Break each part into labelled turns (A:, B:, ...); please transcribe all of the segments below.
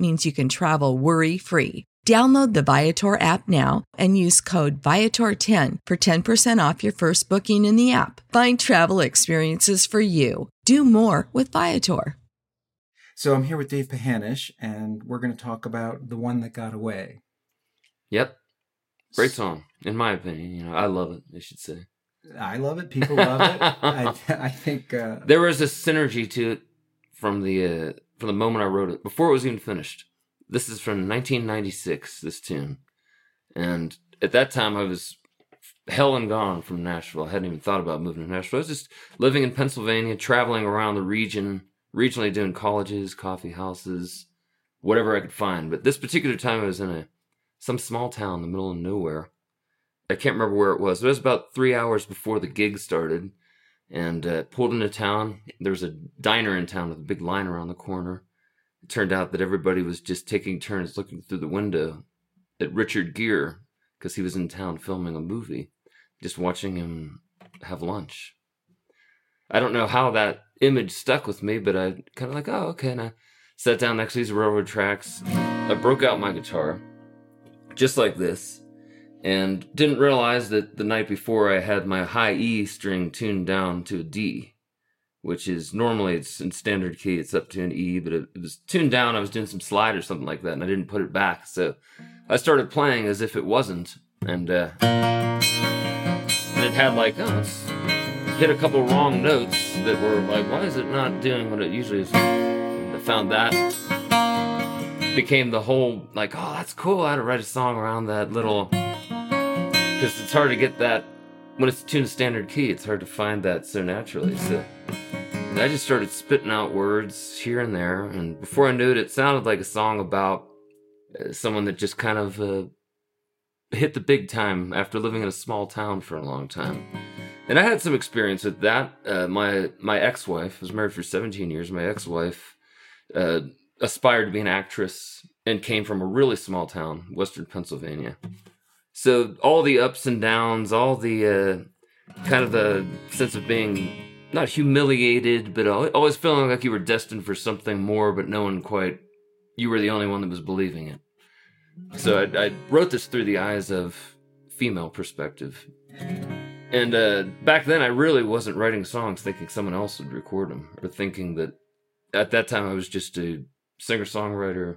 A: means you can travel worry free. Download the Viator app now and use code Viator10 for 10% off your first booking in the app. Find travel experiences for you. Do more with Viator.
B: So I'm here with Dave Pahanish, and we're going to talk about The One That Got Away.
C: Yep. Great song, in my opinion. You know, I love it, I should say.
B: I love it. People love it. I, I think uh,
C: There was a synergy to it from the uh, from the moment I wrote it, before it was even finished. This is from 1996, this tune. And at that time, I was hell and gone from Nashville. I hadn't even thought about moving to Nashville. I was just living in Pennsylvania, traveling around the region, regionally doing colleges, coffee houses, whatever I could find. But this particular time, I was in a some small town in the middle of nowhere. I can't remember where it was. It was about three hours before the gig started, and uh, pulled into town. There was a diner in town with a big line around the corner. It turned out that everybody was just taking turns looking through the window at Richard Gere because he was in town filming a movie, just watching him have lunch. I don't know how that image stuck with me, but I kind of like, oh, okay. And I sat down next to these railroad tracks. I broke out my guitar, just like this, and didn't realize that the night before I had my high E string tuned down to a D which is normally it's in standard key, it's up to an E, but it, it, was tuned down. I was doing some slide or something like that, and I didn't put it back. So I started playing as if it wasn't, and uh, and it had like oh, it's hit a couple wrong notes that were like, why is it not doing what it usually is? And I found that became the whole like, oh, that's cool. I had to write a song around that little because it's hard to get that when it's tuned standard key. It's hard to find that so naturally. So. I just started spitting out words here and there, and before I knew it, it sounded like a song about uh, someone that just kind of uh, hit the big time after living in a small town for a long time. And I had some experience with that. Uh, my my ex-wife was married for 17 years. My ex-wife uh, aspired to be an actress and came from a really small town, Western Pennsylvania. So all the ups and downs, all the uh, kind of the sense of being not humiliated, but always feeling like you were destined for something more, but no one quite, you were the only one that was believing it. So I, I wrote this through the eyes of female perspective. And uh, back then, I really wasn't writing songs thinking someone else would record them, or thinking that at that time I was just a singer songwriter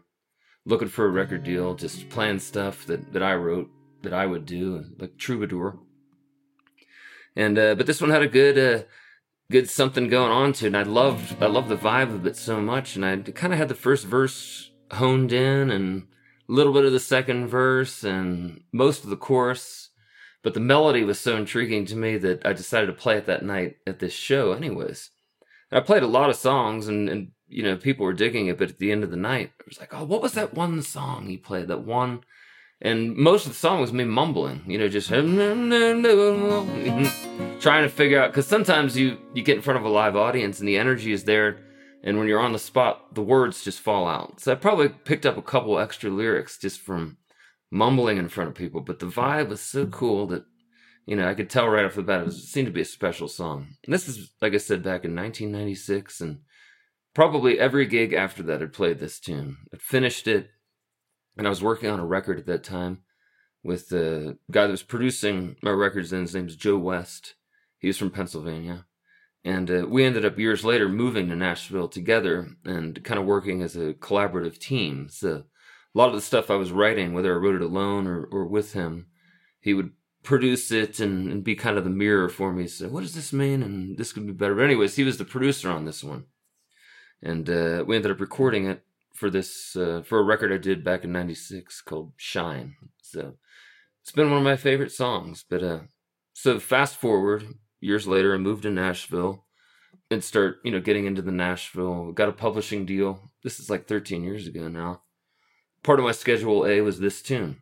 C: looking for a record deal, just playing stuff that, that I wrote that I would do, like troubadour. And uh, but this one had a good uh, good something going on to it. And I loved I loved the vibe of it so much. And I kind of had the first verse honed in and a little bit of the second verse and most of the chorus. But the melody was so intriguing to me that I decided to play it that night at this show, anyways. And I played a lot of songs and, and you know, people were digging it, but at the end of the night, I was like, oh, what was that one song he played? That one and most of the song was me mumbling, you know, just trying to figure out. Because sometimes you you get in front of a live audience and the energy is there, and when you're on the spot, the words just fall out. So I probably picked up a couple extra lyrics just from mumbling in front of people. But the vibe was so cool that you know I could tell right off the bat it, was, it seemed to be a special song. And this is like I said back in 1996, and probably every gig after that had played this tune. I finished it and I was working on a record at that time with the guy that was producing my records. Then his name's Joe West. He was from Pennsylvania, and uh, we ended up years later moving to Nashville together and kind of working as a collaborative team. So a lot of the stuff I was writing, whether I wrote it alone or, or with him, he would produce it and, and be kind of the mirror for me. So what does this mean? And this could be better. But anyways, he was the producer on this one, and uh, we ended up recording it for this uh, for a record I did back in '96 called "Shine." So it's been one of my favorite songs. But uh, so fast forward years later, I moved to Nashville and start you know getting into the Nashville. Got a publishing deal. This is like 13 years ago now. Part of my schedule A was this tune,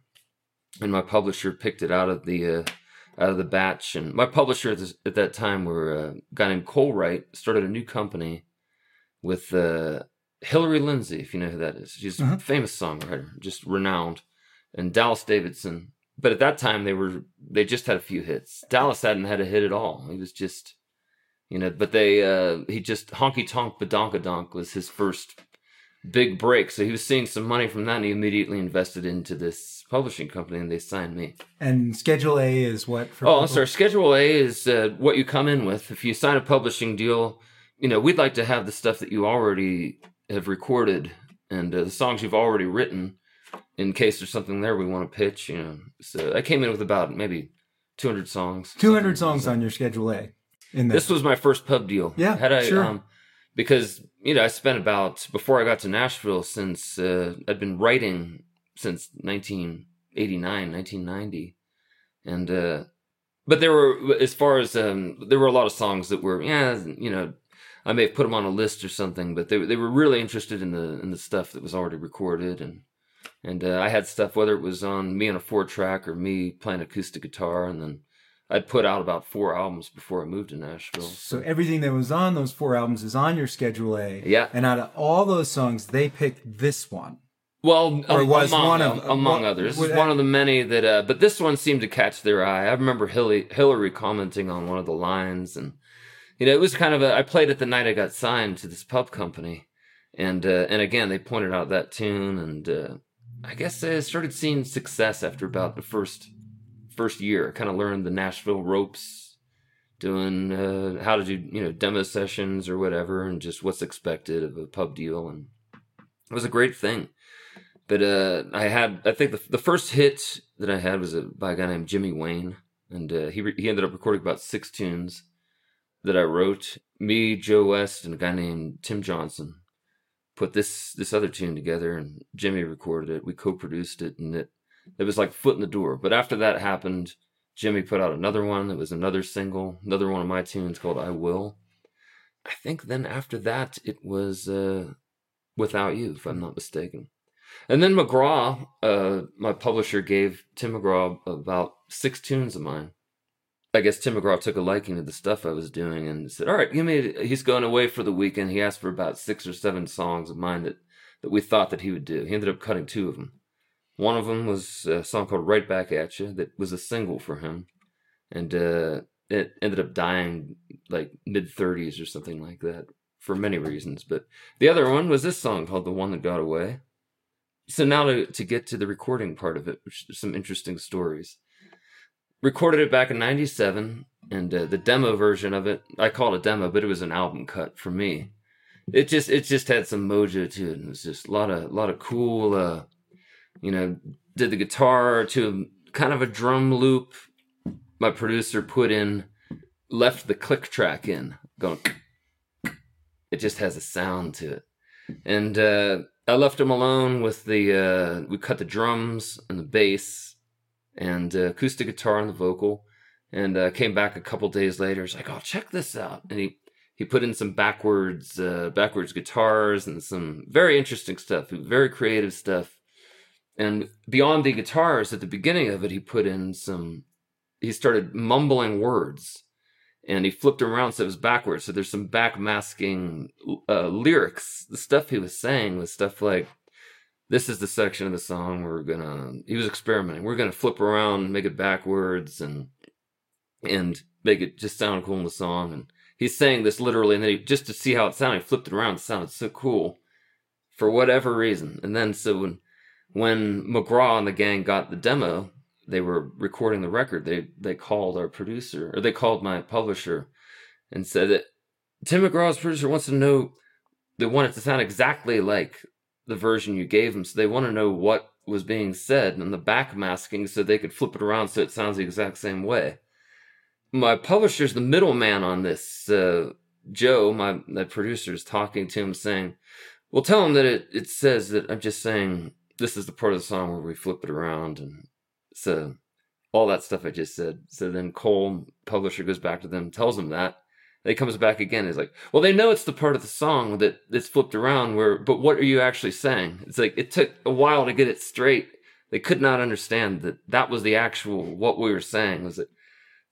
C: and my publisher picked it out of the uh, out of the batch. And my publisher at, that time were uh, a guy named Cole Wright started a new company with uh, Hillary Lindsey, if you know who that is. She's
B: Uh-huh.
C: a famous songwriter, just renowned, and Dallas Davidson. But at that time, they were they just had a few hits. Dallas hadn't had a hit at all. He was just, you know. But they uh, he just honky tonk badonkadonk was his first big break. So he was seeing some money from that, and he immediately invested into this publishing company, and they signed me.
B: And Schedule A is what? For
C: Oh, I'm
B: people?
C: sorry. Schedule A is uh, what you come in with. If you sign a publishing deal, you know we'd like to have the stuff that you already have recorded and uh, the songs you've already written, in case there's something there we want to pitch. You know, so I came in with about maybe 200 songs.
B: 200 songs on your Schedule A. In that.
C: This was my first pub deal.
B: Yeah,
C: had I
B: sure.
C: um, because you know I spent about before I got to Nashville since uh, I'd been writing since 1989, 1990, and uh, but there were as far as um, there were a lot of songs that were yeah you know I may have put them on a list or something, but they they were really interested in the in the stuff that was already recorded and. And uh, I had stuff, whether it was on me on a four track or me playing acoustic guitar, and then I'd put out about four albums before I moved to Nashville.
B: so everything that was on those four albums is on your Schedule A.
C: Yeah.
B: And out of all those songs, they picked this one.
C: Well,
B: Or
C: um,
B: was
C: among,
B: one of-
C: among
B: what-
C: others,
B: would
C: one of the many that. Uh, but this one seemed to catch their eye. I remember Hillary, Hillary commenting on one of the lines, and you know, it was kind of a. I played it the night I got signed to this pub company, and uh, and again they pointed out that tune, and uh, I guess I started seeing success after about the first first year. I kind of learned the Nashville ropes, doing uh, how to do you know demo sessions or whatever, and just what's expected of a pub deal, and it was a great thing. But uh, I had, I think the, the first hit that I had was by a guy named Jimmy Wayne, and uh, he re- he ended up recording about six tunes that I wrote. Me, Joe West, and a guy named Tim Johnson put this this other tune together, and Jimmy recorded it. We co-produced it, and it it was like foot in the door. But after that happened, Jimmy put out another one that was another single, another one of my tunes called "I Will." I think then after that it was uh, "Without You," if I'm not mistaken. And then McGraw, uh, my publisher, gave Tim McGraw about six tunes of mine. I guess Tim McGraw took a liking to the stuff I was doing and said, "All right, give me." He's going away for the weekend. He asked for about six or seven songs of mine that that we thought that he would do. He ended up cutting two of them. One of them was a song called "Right Back at You" that was a single for him, and uh, it ended up dying like mid thirties or something like that for many reasons. But the other one was this song called "The One That Got Away." So now to, to get to the recording part of it, which some interesting stories. Recorded it back in '97, and uh, the demo version of it, I call it a demo, but it was an album cut for me. It just it just had some mojo to it, and it was just a lot of a lot of cool. Uh, you know, did the guitar to kind of a drum loop. My producer put in, left the click track in, going. It just has a sound to it, and uh, I left him alone with the. Uh, we cut the drums and the bass, and uh, acoustic guitar on the vocal, and uh, came back a couple days later. He's like, "Oh, check this out!" And he he put in some backwards uh, backwards guitars and some very interesting stuff, very creative stuff. And beyond the guitars, at the beginning of it, he put in some. He started mumbling words, and he flipped them around so it was backwards. So there's some back masking uh, lyrics. The stuff he was saying was stuff like, "This is the section of the song we're gonna." He was experimenting. We're gonna flip around, make it backwards, and and make it just sound cool in the song. And he's saying this literally, and then he, just to see how it sounded, he flipped it around. It sounded so cool for whatever reason. And then so when when McGraw and the gang got the demo, they were recording the record. They they called our producer or they called my publisher and said that Tim McGraw's producer wants to know. They want it to sound exactly like the version you gave them, so they want to know what was being said and the back masking, so they could flip it around so it sounds the exact same way. My publisher's the middleman on this. Uh, Joe, my, my producer, is talking to him saying, Well, tell him that it, it says that I'm just saying this is the part of the song where we flip it around and so all that stuff I just said. So then Cole, publisher, goes back to them, tells them that. He comes back again. It's like, "Well, they know it's the part of the song that it's flipped around. Where, but what are you actually saying?" It's like it took a while to get it straight. They could not understand that that was the actual what we were saying. Was it?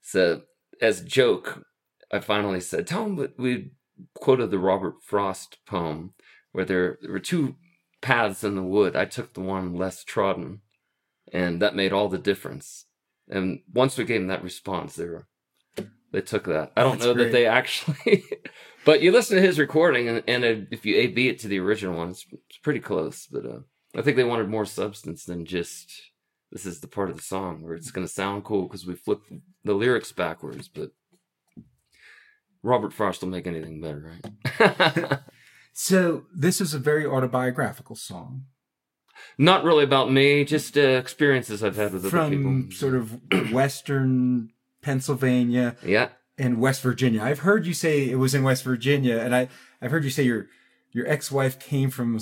C: So as joke, I finally said, "Tell them we quoted the Robert Frost poem where there, there were two paths in the wood. I took the one less trodden, and that made all the difference." And once we gave them that response, they were they took that. I don't
B: That's
C: know
B: great.
C: that they actually, but you listen to his recording, and, and if you A B it to the original one, it's, it's pretty close. But uh, I think they wanted more substance than just this is the part of the song where it's going to sound cool because we flipped the lyrics backwards. But Robert Frost will make anything better, right?
B: So this is a very autobiographical song
C: Not really about me, just uh, experiences I've had with other
B: from
C: people.
B: sort of Western Pennsylvania
C: Yeah.
B: and West Virginia. I've heard you say it was in West Virginia, and I I've heard you say your your ex wife came from a
C: Uh,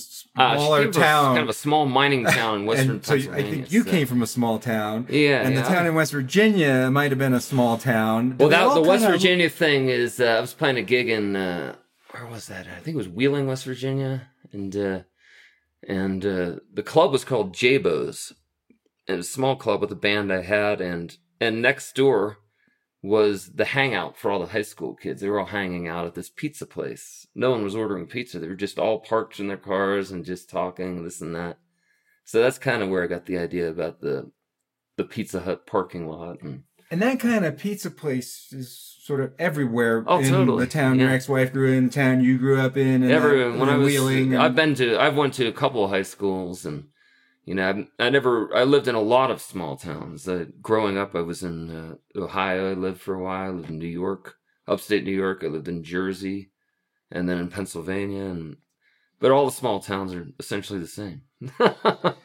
B: smaller
C: came
B: town.
C: kind of a small mining town in western
B: and so
C: Pennsylvania.
B: I think you
C: so-
B: came from a small town.
C: Yeah,
B: and
C: yeah.
B: the town in West Virginia might have been a small town.
C: Well, that the West
B: kinda-
C: Virginia thing is. Uh, I was playing a gig in uh, where was that? I think it was Wheeling, West Virginia, and uh, and uh, the club was called Jabos. It was a small club with a band I had, and and next door was the hangout for all the high school kids. They were all hanging out at this pizza place. No one was ordering pizza. They were just all parked in their cars and just talking this and that. So that's kind of where I got the idea about the the Pizza Hut parking lot and
B: And that kind of pizza place is sort of everywhere
C: Oh,
B: in
C: totally.
B: the town your ex-wife grew in, the town you grew up in, and
C: Everyone.
B: that-
C: When I was, I've been to, I've went to a couple of high schools, and you know, I've, I never, I lived in a lot of small towns. Uh, growing up, I was in uh, Ohio. I lived for a while. I lived in New York, upstate New York. I lived in Jersey, and then in Pennsylvania, and but all the small towns are essentially the same, at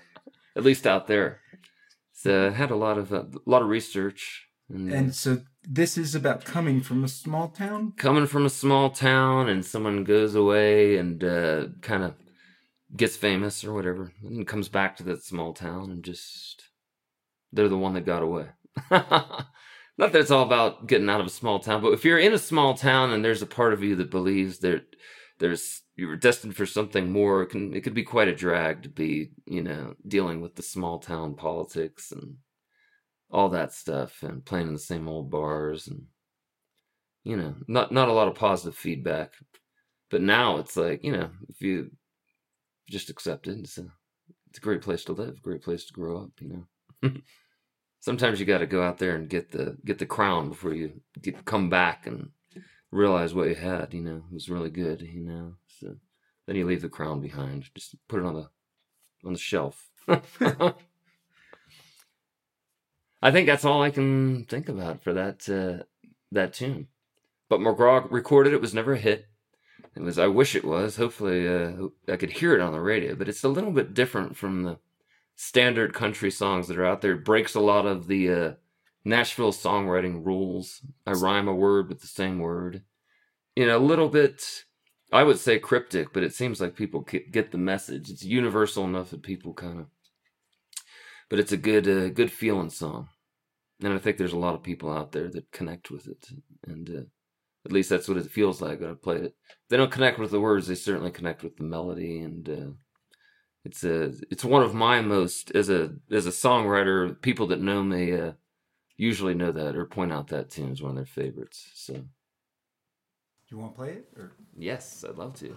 C: least out there. So I had a lot of uh, a lot of research, and, uh,
B: And so this is about coming from a small town.
C: coming from a small town and someone goes away and uh, kind of gets famous or whatever and comes back to that small town and just they're the one that got away. Not that it's all about getting out of a small town but if you're in a small town and there's a part of you that believes that there's you were destined for something more it can it could be quite a drag to be you know dealing with the small town politics and all that stuff and playing in the same old bars and you know not not a lot of positive feedback. But now it's like you know if you just accept it it's a it's a great place to live great place to grow up you know sometimes you got to go out there and get the get the crown before you get come back and realize what you had you know it was really good you know so then you leave the crown behind just put it on the on the shelf I think that's all I can think about for that uh, that tune. But McGraw recorded it was never a hit. It was I wish it was. Hopefully uh, I could hear it on the radio, but it's a little bit different from the standard country songs that are out there. It breaks a lot of the uh, Nashville songwriting rules. I rhyme a word with the same word. You know, a little bit I would say cryptic, but it seems like people get the message. It's universal enough that people kind of but it's a good uh, good feeling song and i think there's a lot of people out there that connect with it and uh, at least that's what it feels like when i play it if they don't connect with the words they certainly connect with the melody and uh, it's a it's one of my most as a as a songwriter people that know me uh, usually know that or point out that tune as one of their favorites so Do
B: You want to play it? Or?
C: yes i'd love to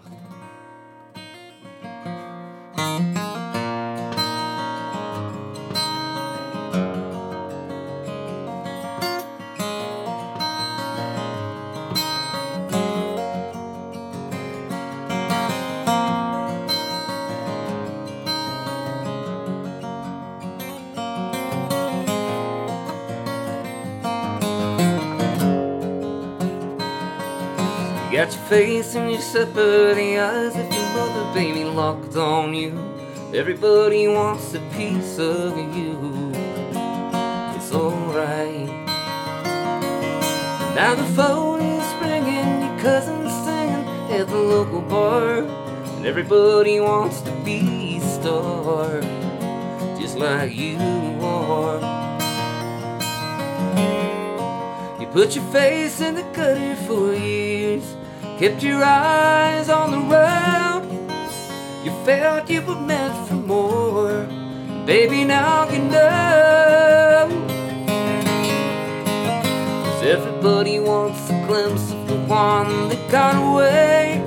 C: got your face and your separate eyes if your mother baby locked on you. Everybody wants a piece of you. It's alright. Now the phone is ringing, your cousin's singing at the local bar. And Everybody wants to be a star, just like you are. You put your face in the gutter for years, kept your eyes on the road. You felt you were meant for more, baby. Now you know. 'Cause everybody wants a glimpse of the one that got away.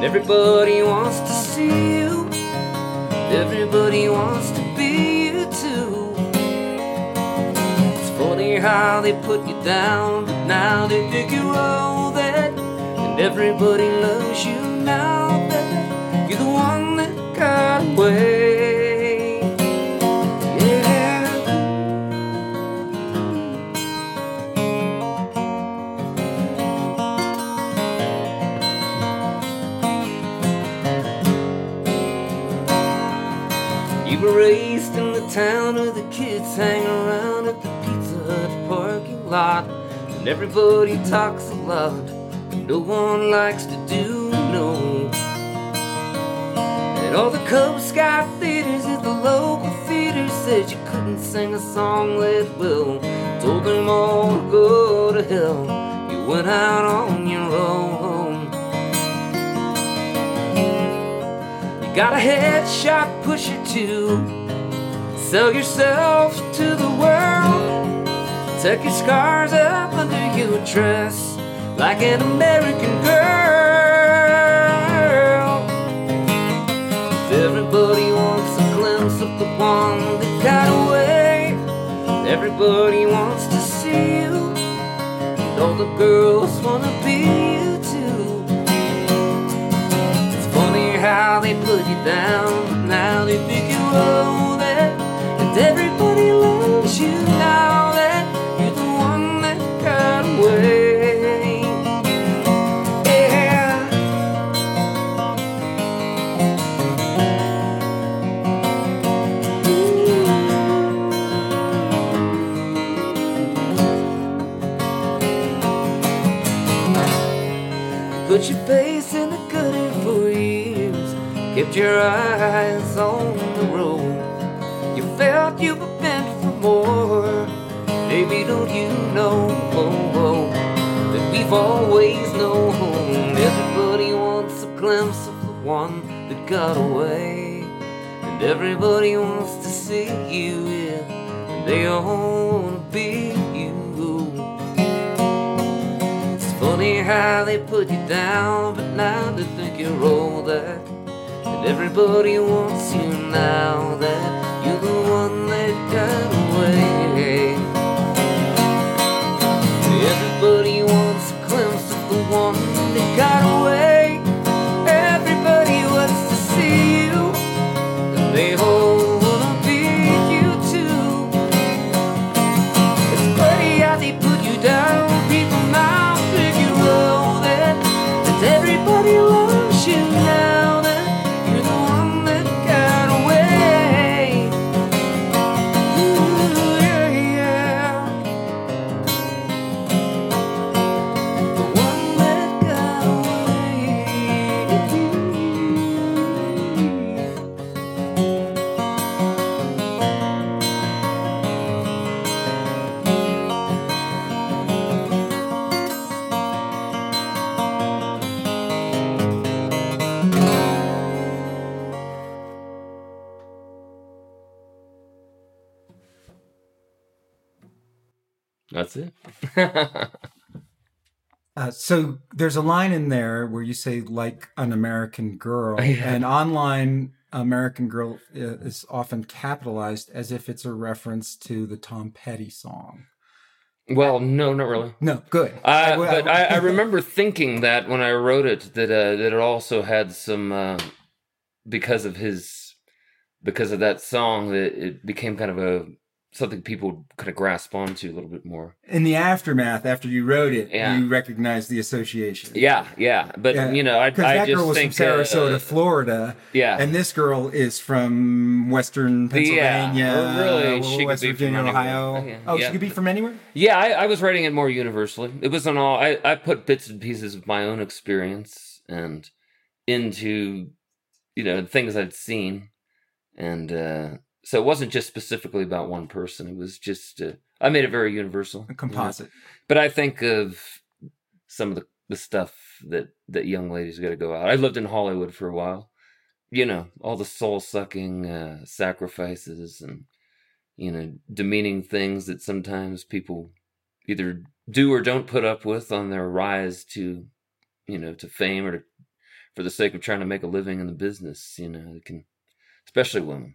C: Everybody wants to see you. Everybody wants to be you too. It's funny how they put you down, but now they all that. And everybody loves you now that you're the one that got away. Yeah. You were raised in the town where the kids hang around at the Pizza Hut parking lot. And everybody talks a lot, no one likes to do no. At all the Cub Scout theaters at the local theater said you couldn't sing a song that well. Told them all to go to hell. You went out on your own. You got a headshot pusher too. Sell yourself to the world. Tuck your scars up under your dress like an American girl. Everybody wants a glimpse of the one that got away. Everybody wants to see you. And all the girls wanna be you too. It's funny how they put you down, but now they think you that. And everybody loves you now eyes on the road. You felt you were meant for more. Baby, don't you know oh, oh, that we've always known everybody wants a glimpse of the one that got away, and everybody wants to see you, yeah, and they all wanna be you. It's funny how they put you down, but now they think you're all everybody wants you now that you're the one that got away.
B: Uh, so there's a line in there where you say like an American girl,
C: Yeah.
B: and online American girl uh, is often capitalized as if it's a reference to the Tom Petty song.
C: well, no, not really.
B: No, good.
C: Uh, but I, I remember thinking that when I wrote it, that uh, that it also had some uh, because of his because of that song that it became kind of a something people kind of grasp onto a little bit more.
B: in the aftermath, after you wrote it,
C: Yeah.
B: you recognized the association.
C: Yeah, yeah, but
B: Yeah,
C: you know, I,
B: Because that
C: just
B: girl was
C: think
B: from Sarasota,
C: uh,
B: Florida,
C: yeah,
B: and this girl is from Western Pennsylvania,
C: Yeah, really,
B: uh,
C: she could
B: West
C: be
B: Virginia. Ohio.
C: Oh, yeah.
B: Oh, she could be from anywhere.
C: Yeah, I, I was writing it more universally. It wasn't all. I, I put bits and pieces of my own experience and into you know, things I'd seen, and uh, so it wasn't just specifically about one person. It was just uh, I made it very universal,
B: A composite.
C: you know. But I think of some of the the stuff that that young ladies got to go out. I lived in Hollywood for a while, you know, all the soul sucking uh, sacrifices and you know demeaning things that sometimes people either do or don't put up with on their rise to you know to fame or to, for the sake of trying to make a living in the business you know it can especially women